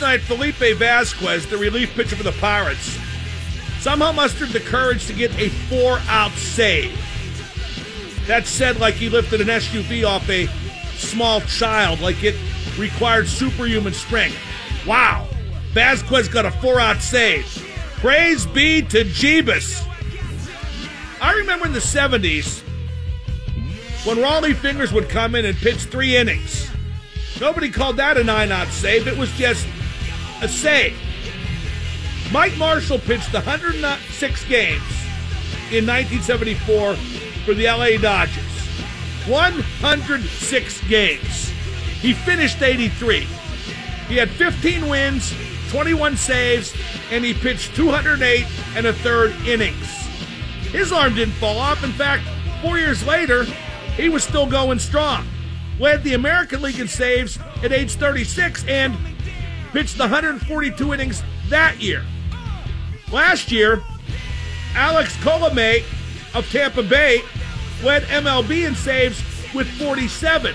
Night, Felipe Vasquez, the relief pitcher for the Pirates, somehow mustered the courage to get a four out save. That said, like he lifted an SUV off a small child, like it required superhuman strength. Wow. Vasquez got a four out save. Praise be to Jeebus. I remember in the 70s when Rollie Fingers would come in and pitch three innings. Nobody called that a nine out save. It was just a save. Mike Marshall pitched 106 games in 1974 for the LA Dodgers. 106 games. He finished 83. He had 15 wins, 21 saves, and he pitched 208 and a third innings. His arm didn't fall off. In fact, four years later, he was still going strong. Led the American League in saves at age 36 and pitched 142 innings that year. Last year, Alex Colomé of Tampa Bay led MLB in saves with 47,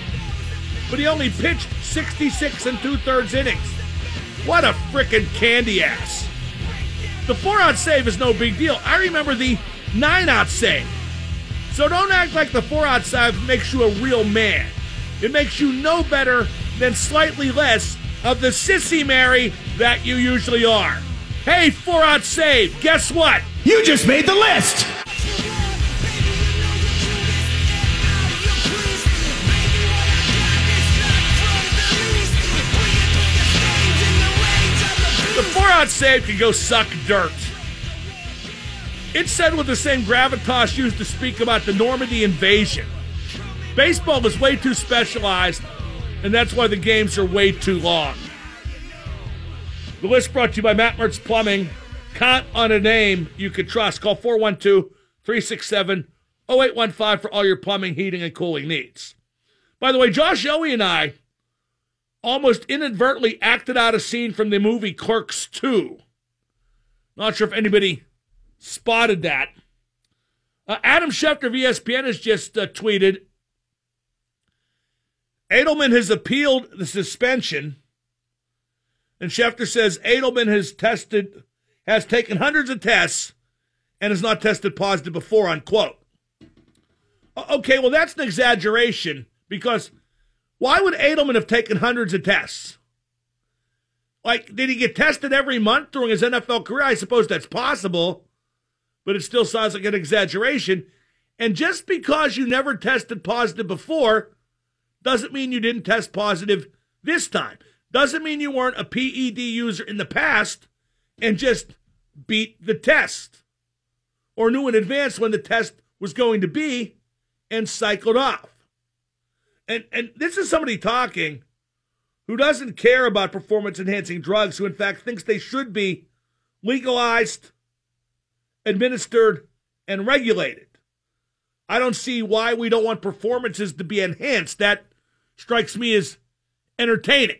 but he only pitched 66 and two thirds innings. What a frickin' candy ass. The four out save is no big deal. I remember the nine out save. So don't act like the four out save makes you a real man. It makes you no better than slightly less of the sissy Mary that you usually are. Hey, four out save. Guess what? You just made the list. The four out save can go suck dirt. It's said with the same gravitas used to speak about the Normandy invasion. Baseball is way too specialized, and that's why the games are way too long. The list brought to you by Matt Mertz Plumbing. Count on a name you can trust. Call 412 367 0815 for all your plumbing, heating, and cooling needs. By the way, Josh Yohe and I almost inadvertently acted out a scene from the movie Clerks 2. Not sure if anybody spotted that. Uh, Adam Schefter of ESPN has just uh, tweeted Edelman has appealed the suspension, and Schefter says Edelman has tested, has taken hundreds of tests, and has not tested positive before. Unquote. Okay, well that's an exaggeration because why would Edelman have taken hundreds of tests? Like, did he get tested every month during his NFL career? I suppose that's possible, but it still sounds like an exaggeration. And just because you never tested positive before doesn't mean you didn't test positive this time. Doesn't mean you weren't a PED user in the past and just beat the test or knew in advance when the test was going to be and cycled off. And and this is somebody talking who doesn't care about performance enhancing drugs, who in fact thinks they should be legalized, administered, and regulated. I don't see why we don't want performances to be enhanced. That strikes me as entertaining.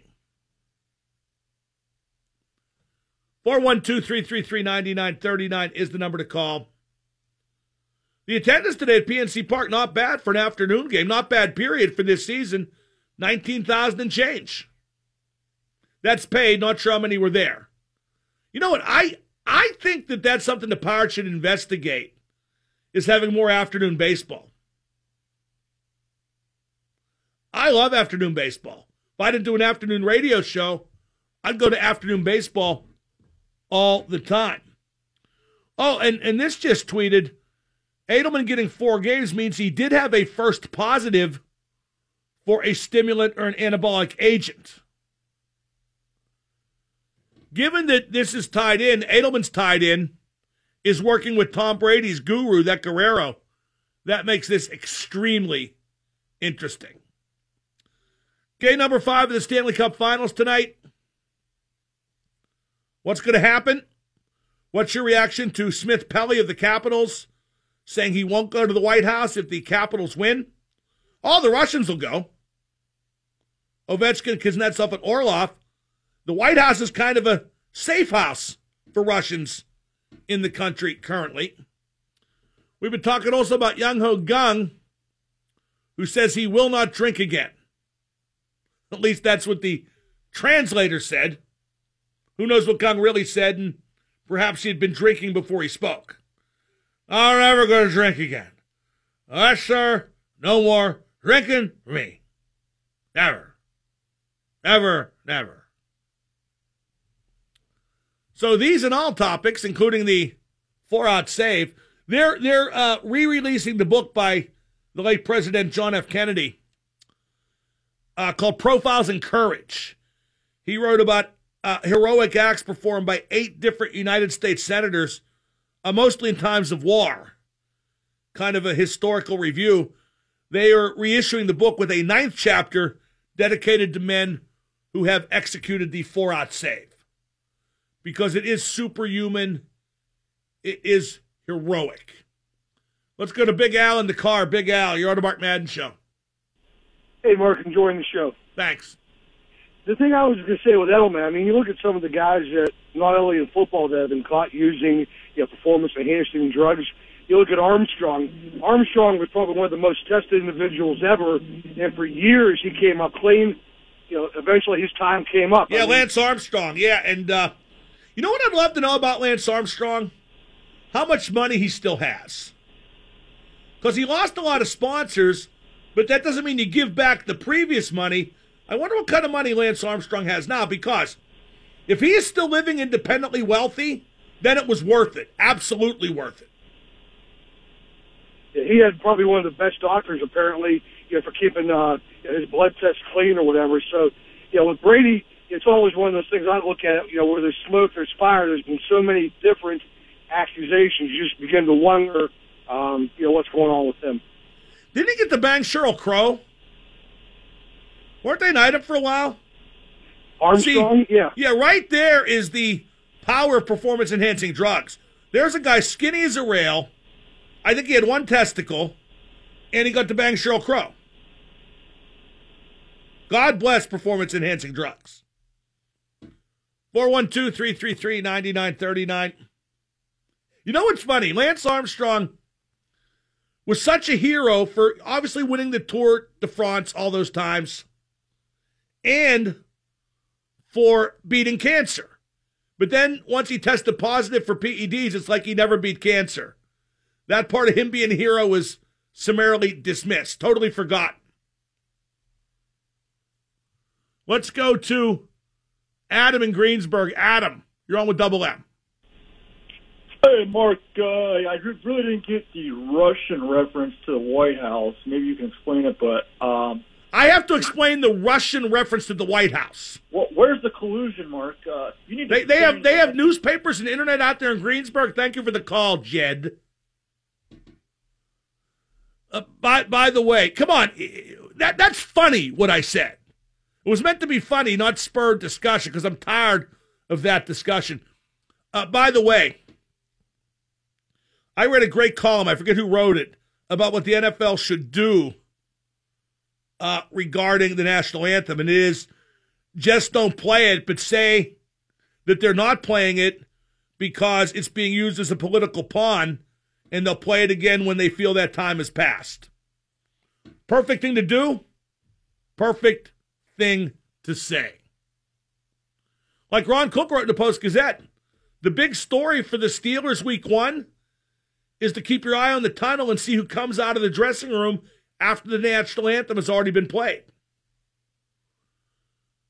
412 333 9939 is the number to call. The attendance today at PNC Park, not bad for an afternoon game. Not bad, period, for this season. 19,000 and change. That's paid. Not sure how many were there. You know what? I, I think that that's something the Pirates should investigate, is having more afternoon baseball. I love afternoon baseball. If I didn't do an afternoon radio show, I'd go to afternoon baseball all the time. Oh, and, and this just tweeted Edelman getting four games means he did have a first positive for a stimulant or an anabolic agent. Given that this is tied in, Edelman's tied in, is working with Tom Brady's guru, that Guerrero. That makes this extremely interesting. Game number five of the Stanley Cup Finals tonight. What's going to happen? What's your reaction to Smith Pelly of the Capitals saying he won't go to the White House if the Capitals win? All the Russians will go. Ovechkin, Kuznetsov, and Orlov. The White House is kind of a safe house for Russians in the country currently. We've been talking also about Jung Ho Kang, who says he will not drink again. At least that's what the translator said. Who knows what Kang really said, and perhaps he had been drinking before he spoke. I'm never going to drink again. Yes, sir. No more drinking for me. Never. Never, never. So these and all topics, including the four-out save, they're they're uh, re-releasing the book by the late President John F. Kennedy uh, called "Profiles in Courage." He wrote about uh, heroic acts performed by eight different United States senators, uh, mostly in times of war. Kind of a historical review. They are reissuing the book with a ninth chapter dedicated to men who have executed the four-out save because it is superhuman. It is heroic. Let's go to Big Al in the car. Big Al, you're on the Mark Madden show. Hey, Mark, enjoying the show. Thanks. The thing I was going to say with Edelman, I mean, you look at some of the guys that not only in football that have been caught using you know, performance enhancing drugs. You look at Armstrong. Armstrong was probably one of the most tested individuals ever, and for years he came up clean. You know, eventually his time came up. Yeah, I mean, Lance Armstrong. Yeah, and uh, you know what I'd love to know about Lance Armstrong? How much money he still has. Because he lost a lot of sponsors, but that doesn't mean you give back the previous money. I wonder what kind of money Lance Armstrong has now because if he is still living independently wealthy, then it was worth it. Absolutely worth it. He had probably one of the best doctors, apparently, you know, for keeping uh, his blood tests clean or whatever. So, you know, with Brady, it's always one of those things I look at, you know, where there's smoke, there's fire. There's been so many different accusations. You just begin to wonder, um, you know, what's going on with him. Didn't he get to bang Sheryl Crow? Weren't they knighted for a while? Armstrong, See, yeah. Yeah, right there is the power of performance enhancing drugs. There's a guy skinny as a rail. I think he had one testicle, and he got to bang Sheryl Crow. God bless performance enhancing drugs. 412 333 9939. You know what's funny? Lance Armstrong was such a hero for obviously winning the Tour de France all those times and for beating cancer. But then once he tested positive for PEDs, it's like he never beat cancer. That part of him being a hero was summarily dismissed, totally forgotten. Let's go to Adam in Greensburg. Adam, you're on with Double M. Hey, Mark. Uh, I really didn't get the Russian reference to the White House. Maybe you can explain it, but um, I have to explain the Russian reference to the White House. Well, where's the collusion, Mark? Uh, you need. They, they have they have newspapers and internet out there in Greensburg. Thank you for the call, Jed. Uh, by by the way, come on, that that's funny. What I said. It was meant to be funny, not spurred discussion, because I'm tired of that discussion. Uh, by the way, I read a great column, I forget who wrote it, about what the NFL should do uh, regarding the national anthem. And it is just don't play it, but say that they're not playing it because it's being used as a political pawn, and they'll play it again when they feel that time has passed. Perfect thing to do. Perfect thing to say. Like Ron Cook wrote in the Post Gazette, the big story for the Steelers week one is to keep your eye on the tunnel and see who comes out of the dressing room after the national anthem has already been played.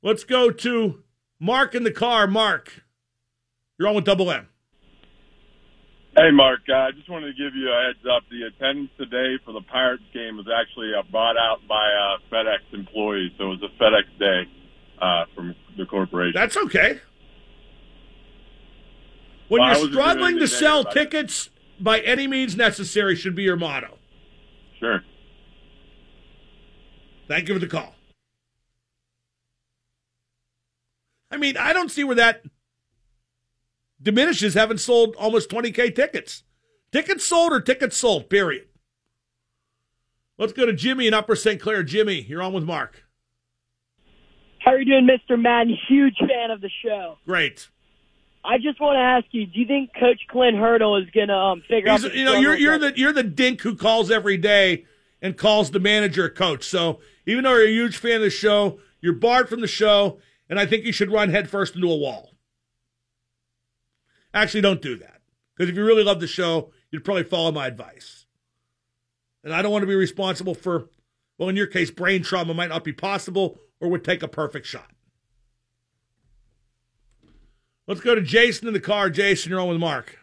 Let's go to Mark in the car. Mark, you're on with Double M. Hey, Mark. Uh, I just wanted to give you a heads up. The attendance today for the Pirates game was actually uh, bought out by uh, FedEx employees, so it was a FedEx day uh, from the corporation. That's okay. When Well, you're struggling to sell tickets by any means necessary, should be your motto. Sure. Thank you for the call. I mean, I don't see where that diminishes having sold almost 20K tickets. Tickets sold or tickets sold, period. Let's go to Jimmy in Upper St. Clair. Jimmy, you're on with Mark. How are you doing, Mr. Madden? Huge fan of the show. Great. I just want to ask you: Do you think Coach Clint Hurdle is going to um, figure He's, out? you know, you're you're the you're the dink who calls every day and calls the manager a coach. So even though you're a huge fan of the show, you're barred from the show, and I think you should run headfirst into a wall. Actually, don't do that. Because if you really love the show, you'd probably follow my advice. And I don't want to be responsible for, well, in your case, brain trauma might not be possible or would take a perfect shot. Let's go to Jason in the car. Jason, you're on with Mark.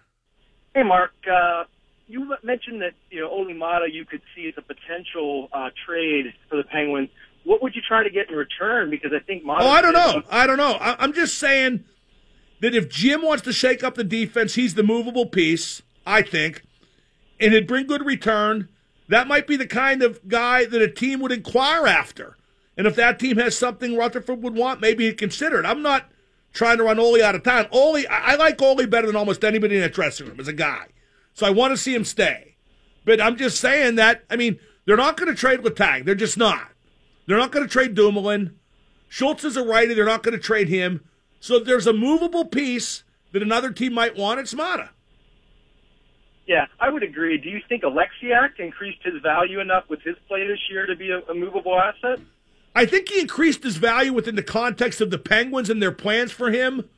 Hey, Mark. Uh, you mentioned that you know Olli Maatta you could see as a potential uh, trade for the Penguins. What would you try to get in return? Because I think Maatta. Oh, I don't know. I don't know. I, I'm just saying that if Jim wants to shake up the defense, he's the movable piece. I think, and it'd bring good return. That might be the kind of guy that a team would inquire after. And if that team has something Rutherford would want, maybe he'd consider it. I'm not trying to run Olli out of town. Olli, I, I like Olli better than almost anybody in that dressing room as a guy. So I want to see him stay. But I'm just saying that, I mean, they're not going to trade Letang. They're just not. They're not going to trade Dumoulin. Schultz is a righty. They're not going to trade him. So there's a movable piece that another team might want. It's Maatta. Yeah, I would agree. Do you think Oleksiak increased his value enough with his play this year to be a, a movable asset? I think he increased his value within the context of the Penguins and their plans for him,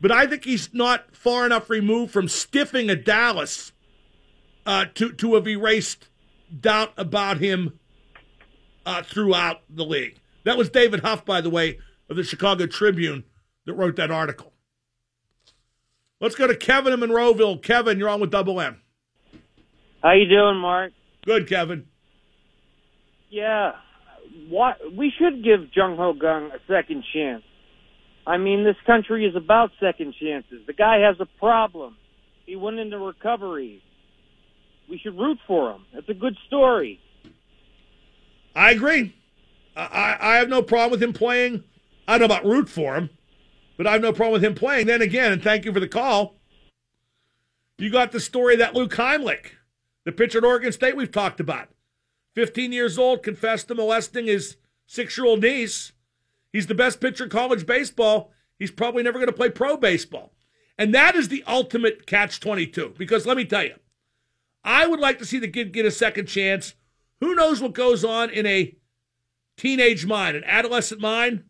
but I think he's not far enough removed from stiffing a Dallas uh, to to have erased doubt about him uh, throughout the league. That was David Haugh, by the way, of the Chicago Tribune, that wrote that article. Let's go to Kevin in Monroeville. Kevin, you're on with Double M. How you doing, Mark? Good, Kevin. Yeah, what we should give Jung Ho Kang a second chance. I mean, this country is about second chances. The guy has a problem. He went into recovery. We should root for him. That's a good story. I agree. I, I have no problem with him playing. I don't know about root for him, but I have no problem with him playing. Then again, and thank you for the call. You got the story that Luke Heimlich, the pitcher at Oregon State we've talked about. 15 years old, confessed to molesting his six year old niece. He's the best pitcher in college baseball. He's probably never going to play pro baseball. And that is the ultimate catch 22. Because let me tell you, I would like to see the kid get a second chance. Who knows what goes on in a teenage mind, an adolescent mind?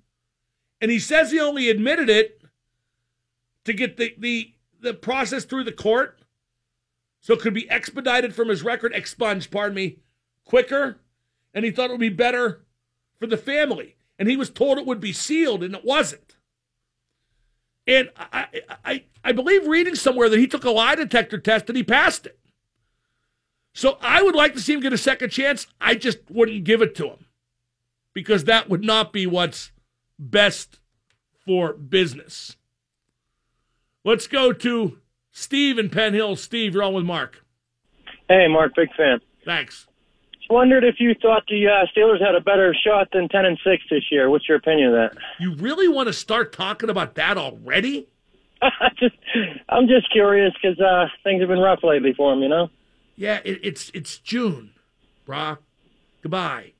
And he says he only admitted it to get the, the, the process through the court so it could be expedited from his record, expunged, pardon me, quicker. And he thought it would be better for the family. And he was told it would be sealed, and it wasn't. And I, I, I believe reading somewhere that he took a lie detector test and he passed it. So I would like to see him get a second chance. I just wouldn't give it to him because that would not be what's best for business. Let's go to Steve in Penn Hill. Steve, you're on with Mark. Hey, Mark, big fan. Thanks. Wondered if you thought the uh, Steelers had a better shot than ten and six this year. What's your opinion of that? You really want to start talking about that already? just, I'm just curious because uh, things have been rough lately for them, you know. Yeah, it, it's it's June, brah. Goodbye.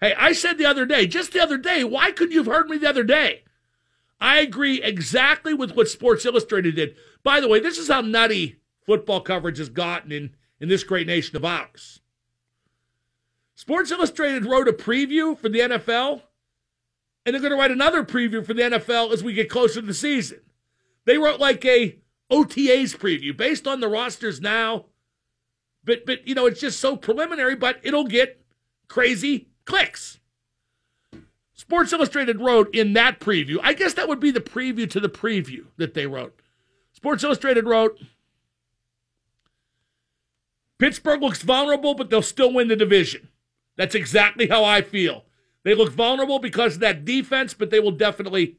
Hey, I said the other day, just the other day, why couldn't you have heard me the other day? I agree exactly with what Sports Illustrated did. By the way, this is how nutty football coverage has gotten in, in this great nation of ours. Sports Illustrated wrote a preview for the NFL, and they're going to write another preview for the NFL as we get closer to the season. They wrote like a OTAs preview based on the rosters now. But but you know, it's just so preliminary, but it'll get crazy clicks. Sports Illustrated wrote in that preview, I guess that would be the preview to the preview that they wrote. Sports Illustrated wrote Pittsburgh looks vulnerable, but they'll still win the division. That's exactly how I feel. They look vulnerable because of that defense, but they will definitely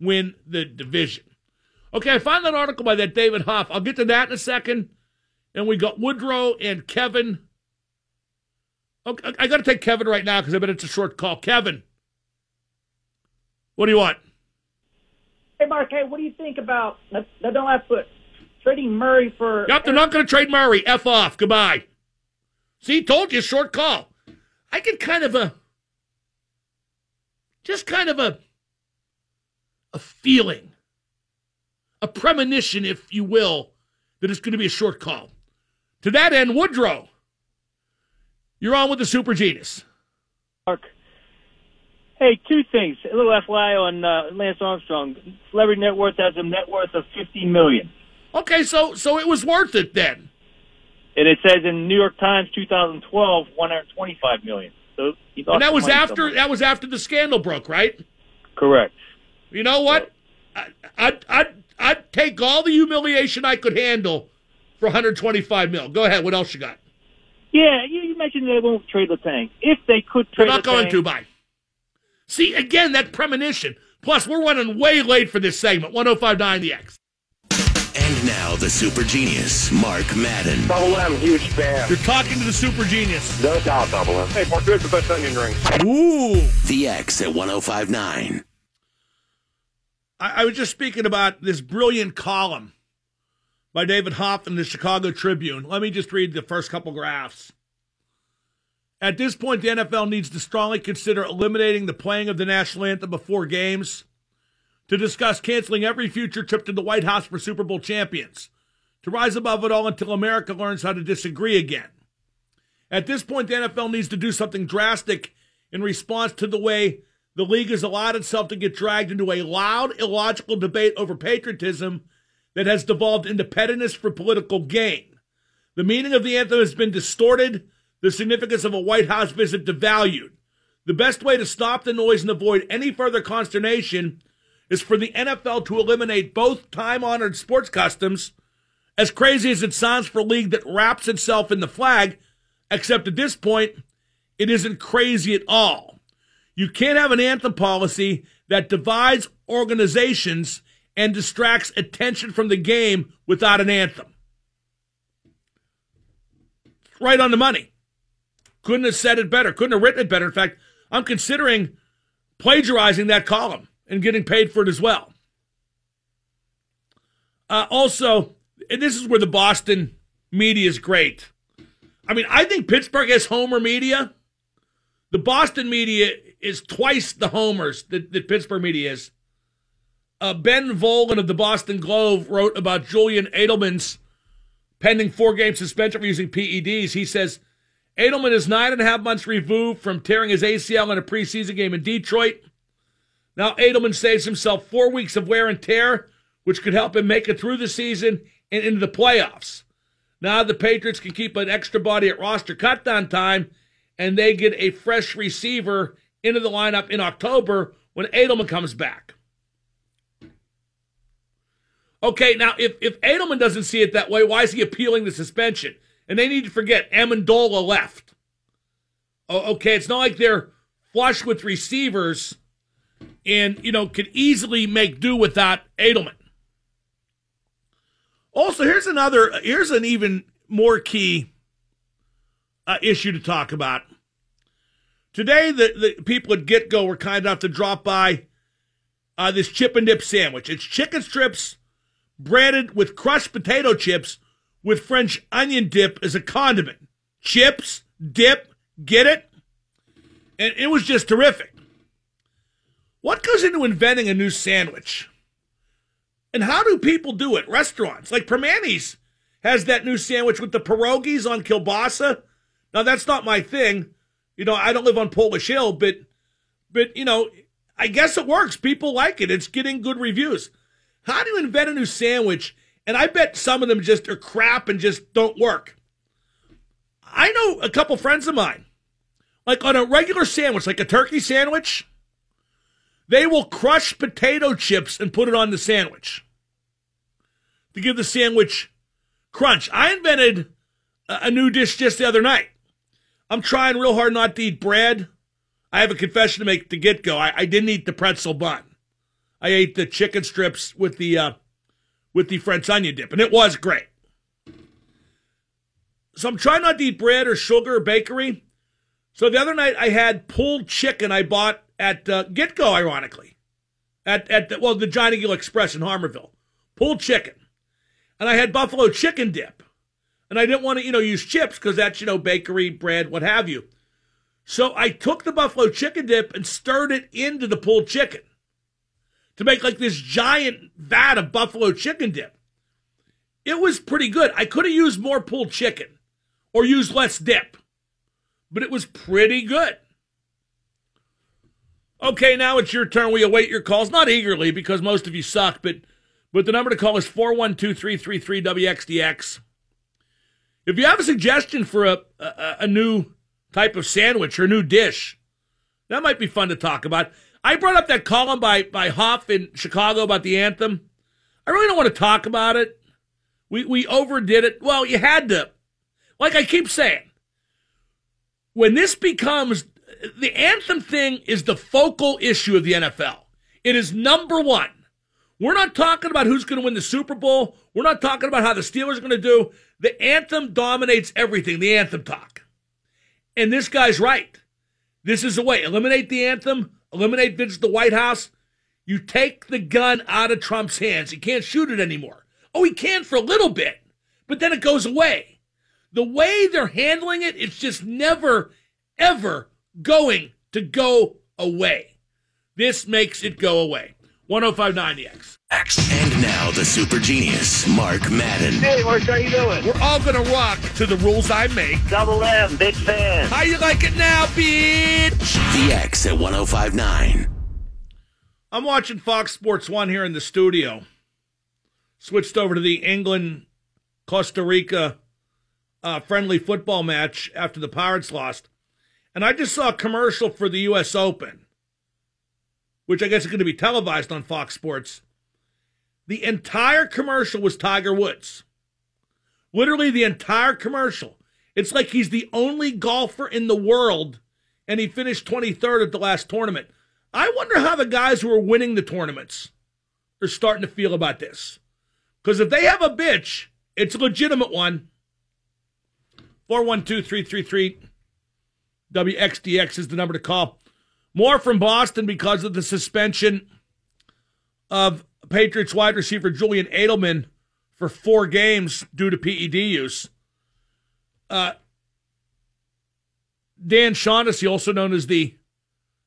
win the division. Okay, I found that article by that David Haugh. I'll get to that in a second. And we got Woodrow and Kevin. Okay, I got to take Kevin right now because I bet it's a short call. Kevin, what do you want? Hey, Mark, hey, what do you think about, I don't have to put, trading Murray for. Yep, they're not going to trade Murray. F off. Goodbye. See, told you, short call. I get kind of a, just kind of a, a feeling, a premonition, if you will, that it's going to be a short call. To that end, Woodrow, you're on with the Super Genius. Mark, Hey, two things. A little FYI on uh, Lance Armstrong. Celebrity net worth has a net worth of fifty million. Okay, so so it was worth it then. And it says in New York Times 2012, 125 million. So And that was after somewhere. that was after the scandal broke, right? Correct. You know what? I, I'd, I'd, I'd take all the humiliation I could handle for 125 mil. Go ahead. What else you got? Yeah, you, you mentioned they won't trade Letang. If they could trade, They're not going to, bye. See, again, that premonition. Plus, we're running way late for this segment. 1059 The X. And now the super genius, Mark Madden. Double M, huge fan. You're talking to the super genius. No doubt, Double M. Hey, Mark, who's the best onion rings? Ooh. The X at 1059. I, I was just speaking about this brilliant column by David Haugh in the Chicago Tribune. Let me just read the first couple graphs. At this point, the NFL needs to strongly consider eliminating the playing of the national anthem before games, to discuss canceling every future trip to the White House for Super Bowl champions, to rise above it all until America learns how to disagree again. At this point, the NFL needs to do something drastic in response to the way the league has allowed itself to get dragged into a loud, illogical debate over patriotism that has devolved into pettiness for political gain. The meaning of the anthem has been distorted, the significance of a White House visit devalued. The best way to stop the noise and avoid any further consternation is for the NFL to eliminate both time honored sports customs, as crazy as it sounds for a league that wraps itself in the flag, except at this point, it isn't crazy at all. You can't have an anthem policy that divides organizations and distracts attention from the game without an anthem. Right on the money. Couldn't have said it better. Couldn't have written it better. In fact, I'm considering plagiarizing that column and getting paid for it as well. Uh, also, and this is where the Boston media is great. I mean, I think Pittsburgh has homer media. The Boston media is twice the homers that, that Pittsburgh media is. Uh, ben Volin of the Boston Globe wrote about Julian Edelman's pending four game suspension for using PEDs. He says Edelman is nine and a half months removed from tearing his ACL in a preseason game in Detroit. Now Edelman saves himself four weeks of wear and tear, which could help him make it through the season and into the playoffs. Now the Patriots can keep an extra body at roster cutdown time, and they get a fresh receiver into the lineup in October when Edelman comes back. Okay, now if, if Edelman doesn't see it that way, why is he appealing the suspension? And they need to forget Amendola left. Okay, it's not like they're flush with receivers and, you know, could easily make do without Edelman. Also, here's another, here's an even more key uh, issue to talk about. Today, the, the people at Get Go were kind enough to drop by uh, this chip and dip sandwich. It's chicken strips breaded with crushed potato chips with French onion dip as a condiment. Chips, dip, get it? And it was just terrific. What goes into inventing a new sandwich? And how do people do it? Restaurants like Primanti's has that new sandwich with the pierogies on kielbasa. Now that's not my thing. You know, I don't live on Polish Hill, but but you know, I guess it works. People like it. It's getting good reviews. How do you invent a new sandwich? And I bet some of them just are crap and just don't work. I know a couple friends of mine, like on a regular sandwich, like a turkey sandwich, they will crush potato chips and put it on the sandwich to give the sandwich crunch. I invented a new dish just the other night. I'm trying real hard not to eat bread. I have a confession to make to get go. I, I didn't eat the pretzel bun. I ate the chicken strips with the uh, with the French onion dip, and it was great. So I'm trying not to eat bread or sugar or bakery. So the other night I had pulled chicken I bought at uh, Get Go, ironically, at at the, well the Giant Eagle Express in Harmarville, pulled chicken, and I had buffalo chicken dip, and I didn't want to you know use chips because that's you know bakery bread what have you. So I took the buffalo chicken dip and stirred it into the pulled chicken to make like this giant vat of buffalo chicken dip. It was pretty good. I could have used more pulled chicken or used less dip, but it was pretty good. Okay, now it's your turn. We await your calls, not eagerly because most of you suck, but but the number to call is 412-333-WXDX. If you have a suggestion for a, a, a new type of sandwich or new dish, that might be fun to talk about. I brought up that column by, by Haugh in Chicago about the anthem. I really don't want to talk about it. We, we overdid it. Well, you had to. Like I keep saying, when this becomes the anthem thing is the focal issue of the NFL. It is number one. We're not talking about who's going to win the Super Bowl. We're not talking about how the Steelers are going to do. The anthem dominates everything, the anthem talk. And this guy's right. This is the way. Eliminate the anthem, eliminate visits the White House. You take the gun out of Trump's hands. He can't shoot it anymore. Oh, he can for a little bit, but then it goes away. The way they're handling it, it's just never, ever going to go away. This makes it go away. 1059 the X. X. And now the super genius, Mark Madden. Hey, Mark, how you doing? We're all going to rock to the rules I make. Double M, big fan. How you like it now, bitch? The X at 1059. I'm watching Fox Sports 1 here in the studio. Switched over to the England Costa Rica uh, friendly football match after the Pirates lost. And I just saw a commercial for the U.S. Open, which I guess is going to be televised on Fox Sports. The entire commercial was Tiger Woods. Literally the entire commercial. It's like he's the only golfer in the world, and he finished 23rd at the last tournament. I wonder how the guys who are winning the tournaments are starting to feel about this. Because if they have a bitch, it's a legitimate one. 412 333 WXDX is the number to call. More from Boston because of the suspension of Patriots wide receiver Julian Edelman for four games due to PED use. Uh, Dan Shaughnessy, also known as the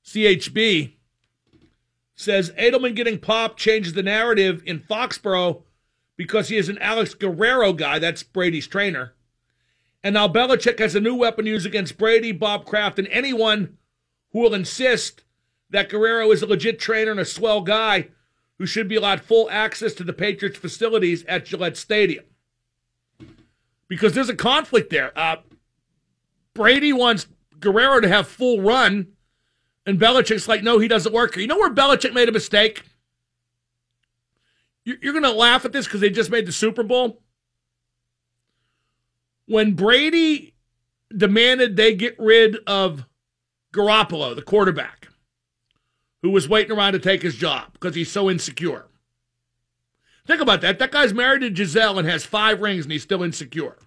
CHB, says Edelman getting popped changes the narrative in Foxborough because he is an Alex Guerrero guy. That's Brady's trainer. And now Belichick has a new weapon to use against Brady, Bob Kraft, and anyone who will insist that Guerrero is a legit trainer and a swell guy who should be allowed full access to the Patriots facilities at Gillette Stadium. Because there's a conflict there. Uh, Brady wants Guerrero to have full run, and Belichick's like, no, he doesn't work here. You know where Belichick made a mistake? You're going to laugh at this because they just made the Super Bowl when Brady demanded they get rid of Garoppolo, the quarterback, who was waiting around to take his job because he's so insecure. Think about that. That guy's married to Gisele and has five rings and he's still insecure.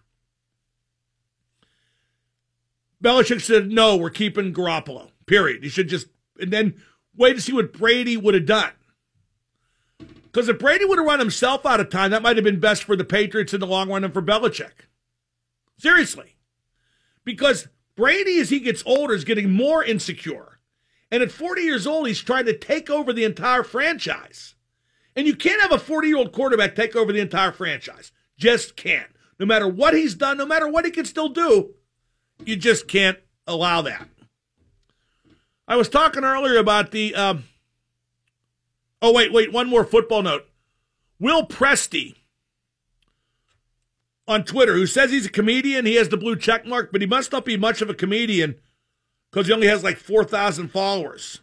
Belichick said, no, we're keeping Garoppolo, period. He should just, and then wait to see what Brady would have done. Because if Brady would have run himself out of time, that might have been best for the Patriots in the long run and for Belichick. Seriously. Because Brady, as he gets older, is getting more insecure. And at 40 years old, he's trying to take over the entire franchise. And you can't have a 40 year old quarterback take over the entire franchise. Just can't. No matter what he's done, no matter what he can still do, you just can't allow that. I was talking earlier about the. Um, oh, wait, wait, one more football note. Will Presty on Twitter who says he's a comedian. He has the blue check mark, but he must not be much of a comedian because he only has like 4,000 followers.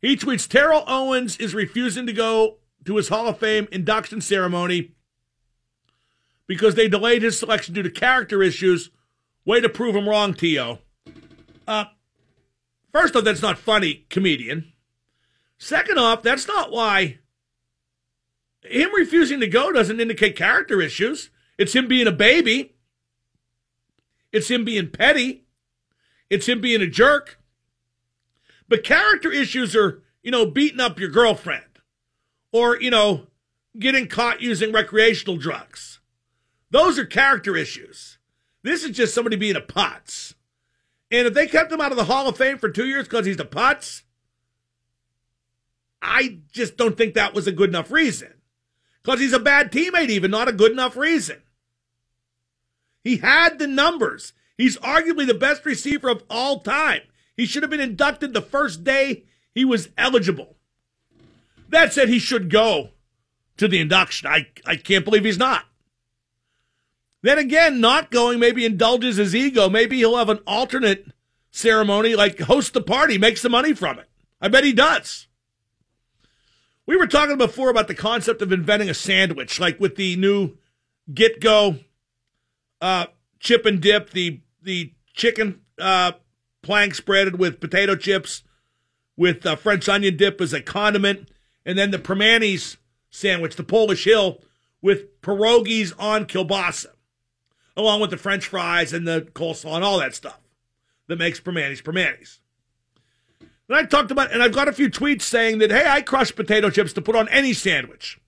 He tweets Terrell Owens is refusing to go to his Hall of Fame induction ceremony because they delayed his selection due to character issues. Way to prove him wrong, T.O. Uh, first off, that's not funny, comedian. Second off, that's not why him refusing to go doesn't indicate character issues. It's him being a baby. It's him being petty. It's him being a jerk. But character issues are, you know, beating up your girlfriend or, you know, getting caught using recreational drugs. Those are character issues. This is just somebody being a putz. And if they kept him out of the Hall of Fame for two years because he's a putz, I just don't think that was a good enough reason. Because he's a bad teammate, even, not a good enough reason. He had the numbers. He's arguably the best receiver of all time. He should have been inducted the first day he was eligible. That said, he should go to the induction. I, I can't believe he's not. Then again, not going maybe indulges his ego. Maybe he'll have an alternate ceremony, like host the party, make some money from it. I bet he does. We were talking before about the concept of inventing a sandwich, like with the new Get Go uh, chip and dip, the the chicken uh, plank spreaded with potato chips, with uh, French onion dip as a condiment, and then the Primanti's sandwich, the Polish Hill, with pierogies on kielbasa, along with the French fries and the coleslaw and all that stuff that makes Primanti's Primanti's. And I talked about, and I've got a few tweets saying that, hey, I crush potato chips to put on any sandwich.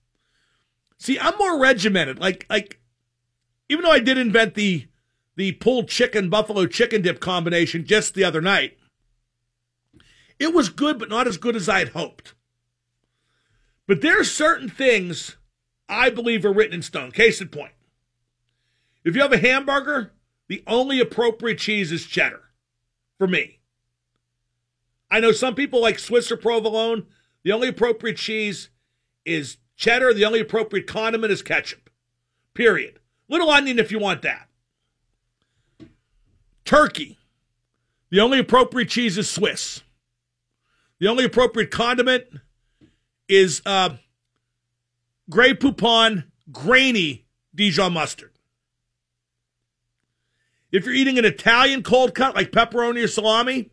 See, I'm more regimented. Like, like, even though I did invent the the pulled chicken buffalo chicken dip combination just the other night, it was good, but not as good as I had hoped. But there are certain things I believe are written in stone. Case in point, if you have a hamburger, the only appropriate cheese is cheddar for me. I know some people like Swiss or provolone. The only appropriate cheese is cheddar. The only appropriate condiment is ketchup. Period. Little onion if you want that. Turkey. The only appropriate cheese is Swiss. The only appropriate condiment is uh, Grey Poupon grainy Dijon mustard. If you're eating an Italian cold cut like pepperoni or salami,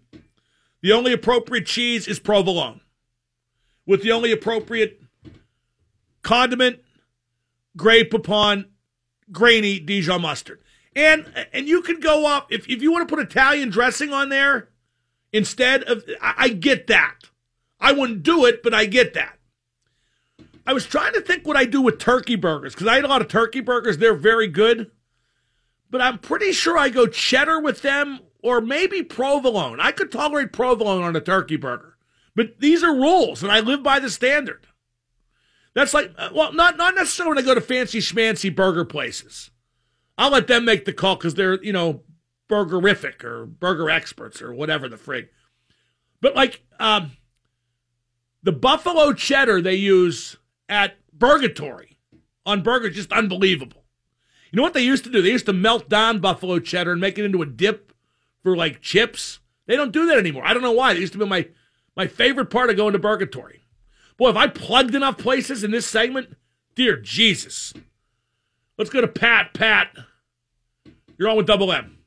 the only appropriate cheese is provolone, with the only appropriate condiment, Grey Poupon, grainy Dijon mustard. And and you could go up if, if you want to put Italian dressing on there instead of I, I get that. I wouldn't do it, but I get that. I was trying to think what I do with turkey burgers because I eat a lot of turkey burgers. They're very good, but I'm pretty sure I go cheddar with them or maybe provolone. I could tolerate provolone on a turkey burger, but these are rules, and I live by the standard. That's like, uh, well, not not necessarily when I go to fancy schmancy burger places. I'll let them make the call because they're, you know, burgerific or burger experts or whatever the frig. But like um, the buffalo cheddar they use at Burgatory on burger, just unbelievable. You know what they used to do? They used to melt down buffalo cheddar and make it into a dip for like chips. They don't do that anymore. I don't know why. It used to be my my favorite part of going to Burgatory. Boy, if I plugged enough places in this segment, dear Jesus. Let's go to Pat. Pat, you're on with Double M.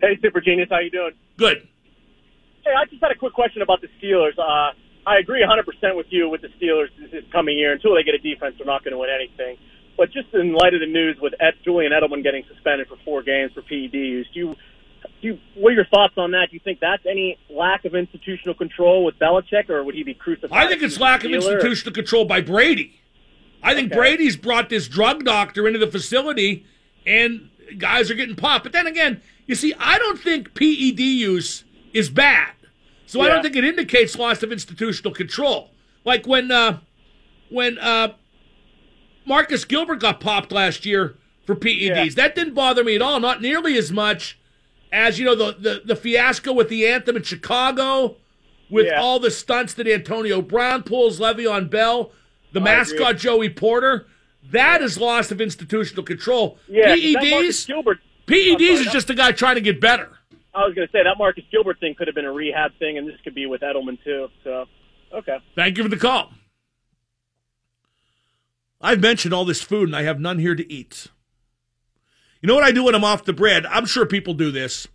Hey, Super Genius, how you doing? Good. Hey, I just had a quick question about the Steelers. Uh, I agree 100% with you with the Steelers this coming year. Until they get a defense, they're not going to win anything. But just in light of the news with Ed, Julian Edelman getting suspended for four games for PED use, do you, do you, what are your thoughts on that? Do you think that's any lack of institutional control with Belichick, or would he be crucified? I think it's lack of institutional control by Brady. I think Okay. Brady's brought this drug doctor into the facility, and guys are getting popped. But then again, you see, I don't think PED use is bad, so I don't think it indicates loss of institutional control. Like when uh, when uh, Marcus Gilbert got popped last year for PEDs, that didn't bother me at all. Not nearly as much as you know the the, the fiasco with the anthem in Chicago, with Yeah. all the stunts that Antonio Brown pulls, Le'Veon Bell, the I mascot agree. Joey Porter. That is loss of institutional control. Yeah, 'cause that Marcus PEDs, Gilbert. PEDs sorry, is just a guy trying to get better. I was going to say that Marcus Gilbert thing could have been a rehab thing, and this could be with Edelman too. So, okay. Thank you for the call. I've mentioned all this food and I have none here to eat. You know what I do when I'm off the bread? I'm sure people do this.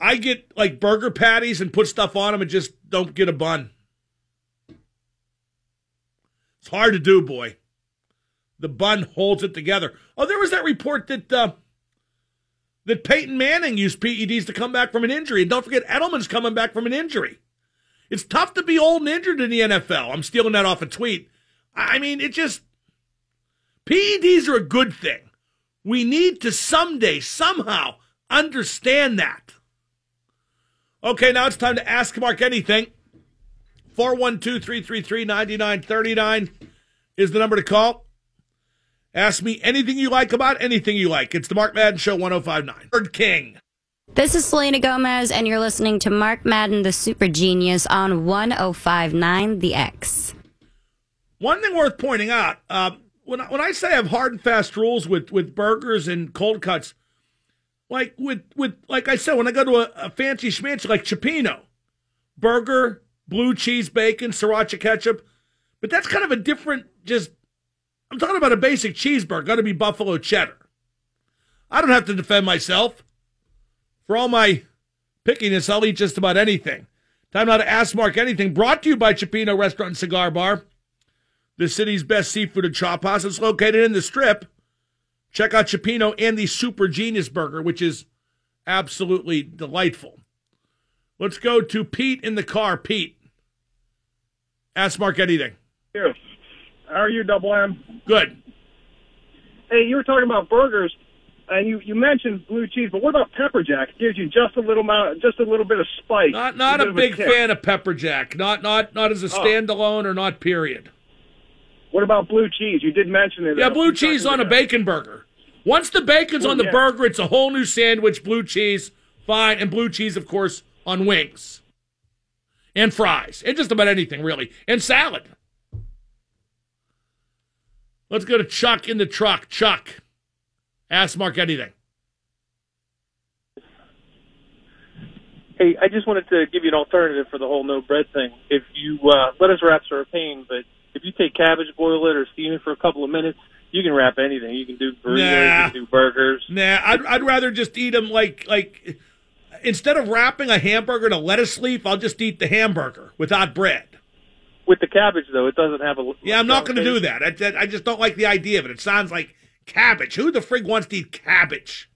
I get like burger patties and put stuff on them and just don't get a bun. It's hard to do, boy. The bun holds it together. Oh, there was that report that uh, that Peyton Manning used PEDs to come back from an injury, and don't forget Edelman's coming back from an injury. It's tough to be old and injured in the NFL. I'm stealing that off a tweet. I mean, it just PEDs are a good thing. We need to someday, somehow, understand that. Okay, now it's time to ask Mark anything. 412 333 9939 is the number to call. Ask me anything you like about anything you like. It's the Mark Madden Show 1059. Bird King. This is Selena Gomez, and you're listening to Mark Madden, the Super Genius, on 1059 The X. One thing worth pointing out uh, when, I, when I say I have hard and fast rules with, with burgers and cold cuts, like with, with like I said, when I go to a, a fancy schmancy like Cioppino, burger, blue cheese, bacon, sriracha ketchup, but that's kind of a different, just, I'm talking about a basic cheeseburger, got to be buffalo cheddar. I don't have to defend myself. For all my pickiness, I'll eat just about anything. Time now to ask Mark anything. Brought to you by Cioppino Restaurant and Cigar Bar, the city's best seafood and chop house. It's located in the Strip. Check out Cioppino and the Super Genius Burger, which is absolutely delightful. Let's go to Pete in the car. Pete, ask Mark anything. Yes. How are you, Double M? Good. Hey, you were talking about burgers, and you, you mentioned blue cheese, but what about pepper jack? It gives you just a little amount, just a little bit of spice. Not not a of big kick. fan of pepper jack. Not not not as a Oh. standalone or not period. What about blue cheese? You did mention it. Yeah, blue cheese on a ago. bacon burger. Once the bacon's Oh, on the yeah. burger, it's a whole new sandwich. Blue cheese, fine, and blue cheese, of course, on wings and fries and just about anything really, and salad. Let's go to Chuck in the truck. Chuck, ask Mark anything. Hey, I just wanted to give you an alternative for the whole no bread thing. If you uh, lettuce wraps are a pain, but if you take cabbage, boil it, or steam it for a couple of minutes, you can wrap anything. You can do burritos, Nah. you can do burgers. Nah, I'd, I'd rather just eat them like like instead of wrapping a hamburger in a lettuce leaf, I'll just eat the hamburger without bread. With the cabbage, though, it doesn't have a. Yeah, I'm not going to do that. I, I just don't like the idea of it. It sounds like cabbage. Who the frig wants to eat cabbage?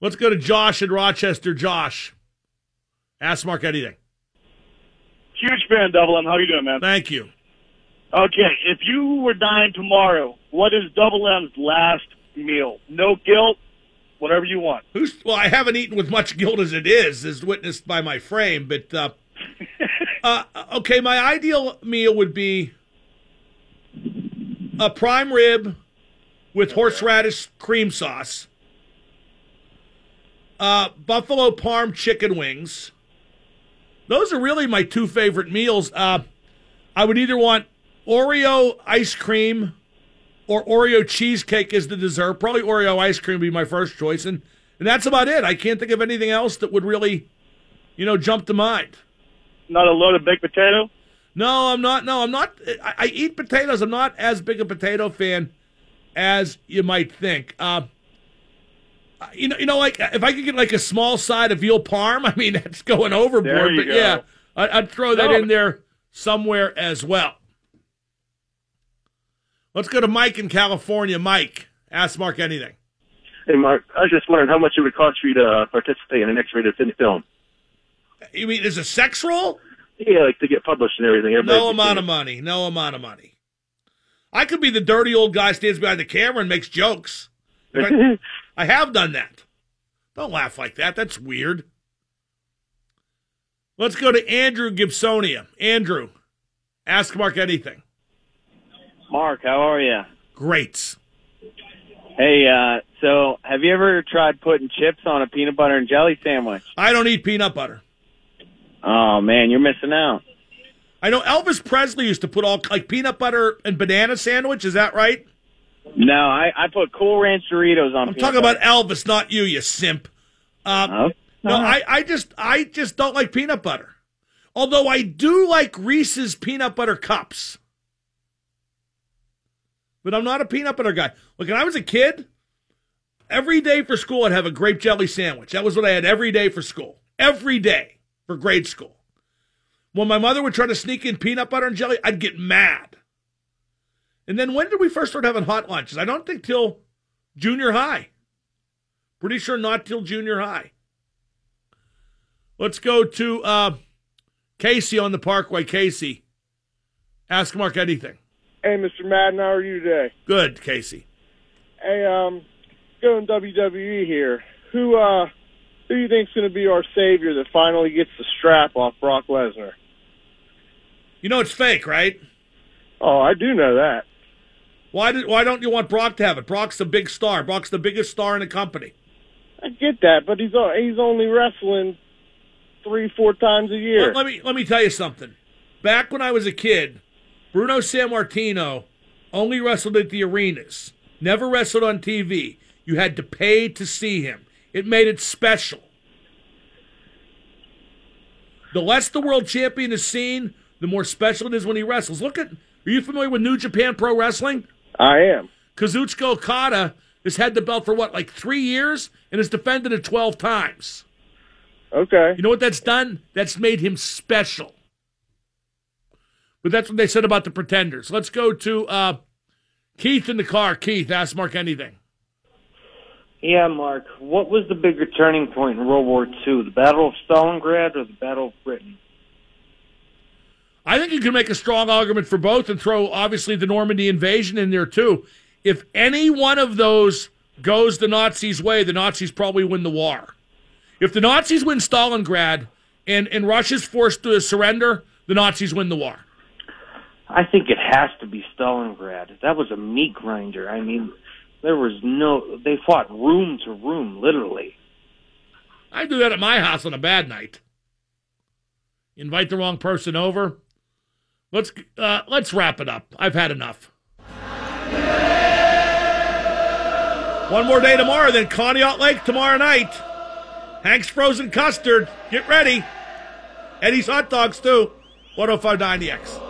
Let's go to Josh in Rochester. Josh, ask Mark anything. Huge fan, Double M. How you doing, man? Thank you. Okay, if you were dying tomorrow, what is Double M's last meal? No guilt, whatever you want. Who's well? I haven't eaten with much guilt as it is, as witnessed by my frame. But uh, uh, okay, my ideal meal would be a prime rib with horseradish cream sauce, uh, buffalo parm chicken wings. Those are really my two favorite meals. Uh, I would either want Oreo ice cream or Oreo cheesecake as the dessert. Probably Oreo ice cream would be my first choice, and and that's about it. I can't think of anything else that would really, you know, jump to mind. Not a loaded baked potato? No, I'm not. No, I'm not. I, I eat potatoes. I'm not as big a potato fan as you might think. Uh, you know, you know, like if I could get like a small side of veal parm, I mean that's going overboard. There you but go. yeah, I, I'd throw that No. in there somewhere as well. Let's go to Mike in California. Mike, ask Mark anything. Hey, Mark, I was just wondering how much it would cost for you to uh, participate in an X-rated film. You mean as a sex role? Yeah, like to get published and everything. Everybody No amount of money. No amount of money. I could be the dirty old guy stands behind the camera and makes jokes. In fact, I have done that. Don't laugh like that. That's weird. Let's go to Andrew Gibsonia. Andrew, ask Mark anything. Mark, how are you? Great. Hey, uh, so have you ever tried putting chips on a peanut butter and jelly sandwich? I don't eat peanut butter. Oh man, you're missing out. I know Elvis Presley used to put all like peanut butter and banana sandwich. Is that right? No, I, I put Cool Ranch Doritos on. I'm talking butter. about Elvis, not you, you simp. Uh, Oh. No, I, I just I just don't like peanut butter. Although I do like Reese's peanut butter cups. But I'm not a peanut butter guy. Look, when I was a kid, every day for school I'd have a grape jelly sandwich. That was what I had every day for school. Every day for grade school. When my mother would try to sneak in peanut butter and jelly, I'd get mad. And then when did we first start having hot lunches? I don't think till junior high. Pretty sure not till junior high. Let's go to uh, Casey on the Parkway. Casey, ask Mark anything. Hey, Mr. Madden, how are you today? Good, Casey. Hey, um, going WWE here. Who, uh, who do you think's going to be our savior that finally gets the strap off Brock Lesnar? You know it's fake, right? Oh, I do know that. Why did why don't you want Brock to have it? Brock's the big star. Brock's the biggest star in the company. I get that, but he's uh, he's only wrestling three, four times a year. Let, let me let me tell you something. Back when I was a kid, Bruno Sammartino only wrestled at the arenas. Never wrestled on TV. You had to pay to see him. It made it special. The less the world champion is seen, the more special it is when he wrestles. Look at are you familiar with New Japan Pro Wrestling? I am. Kazuchika Okada has had the belt for what, like three years, and has defended it twelve times. Okay. You know what that's done? That's made him special. But that's what they said about the pretenders. Let's go to uh, Keith in the car. Keith, ask Mark anything. Yeah, Mark. What was the bigger turning point in World War II, the Battle of Stalingrad or the Battle of Britain? I think you can make a strong argument for both and throw obviously the Normandy invasion in there too. If any one of those goes the Nazis' way, the Nazis probably win the war. If the Nazis win Stalingrad and, and Russia's forced to surrender, the Nazis win the war. I think it has to be Stalingrad. That was a meat grinder. I mean, there was no. They fought room to room, literally. I do that at my house on a bad night. Invite the wrong person over. Let's uh, let's wrap it up. I've had enough. One more day tomorrow, then Conneaut Lake tomorrow night. Hank's frozen custard. Get ready. Eddie's hot dogs too. 1059 The X.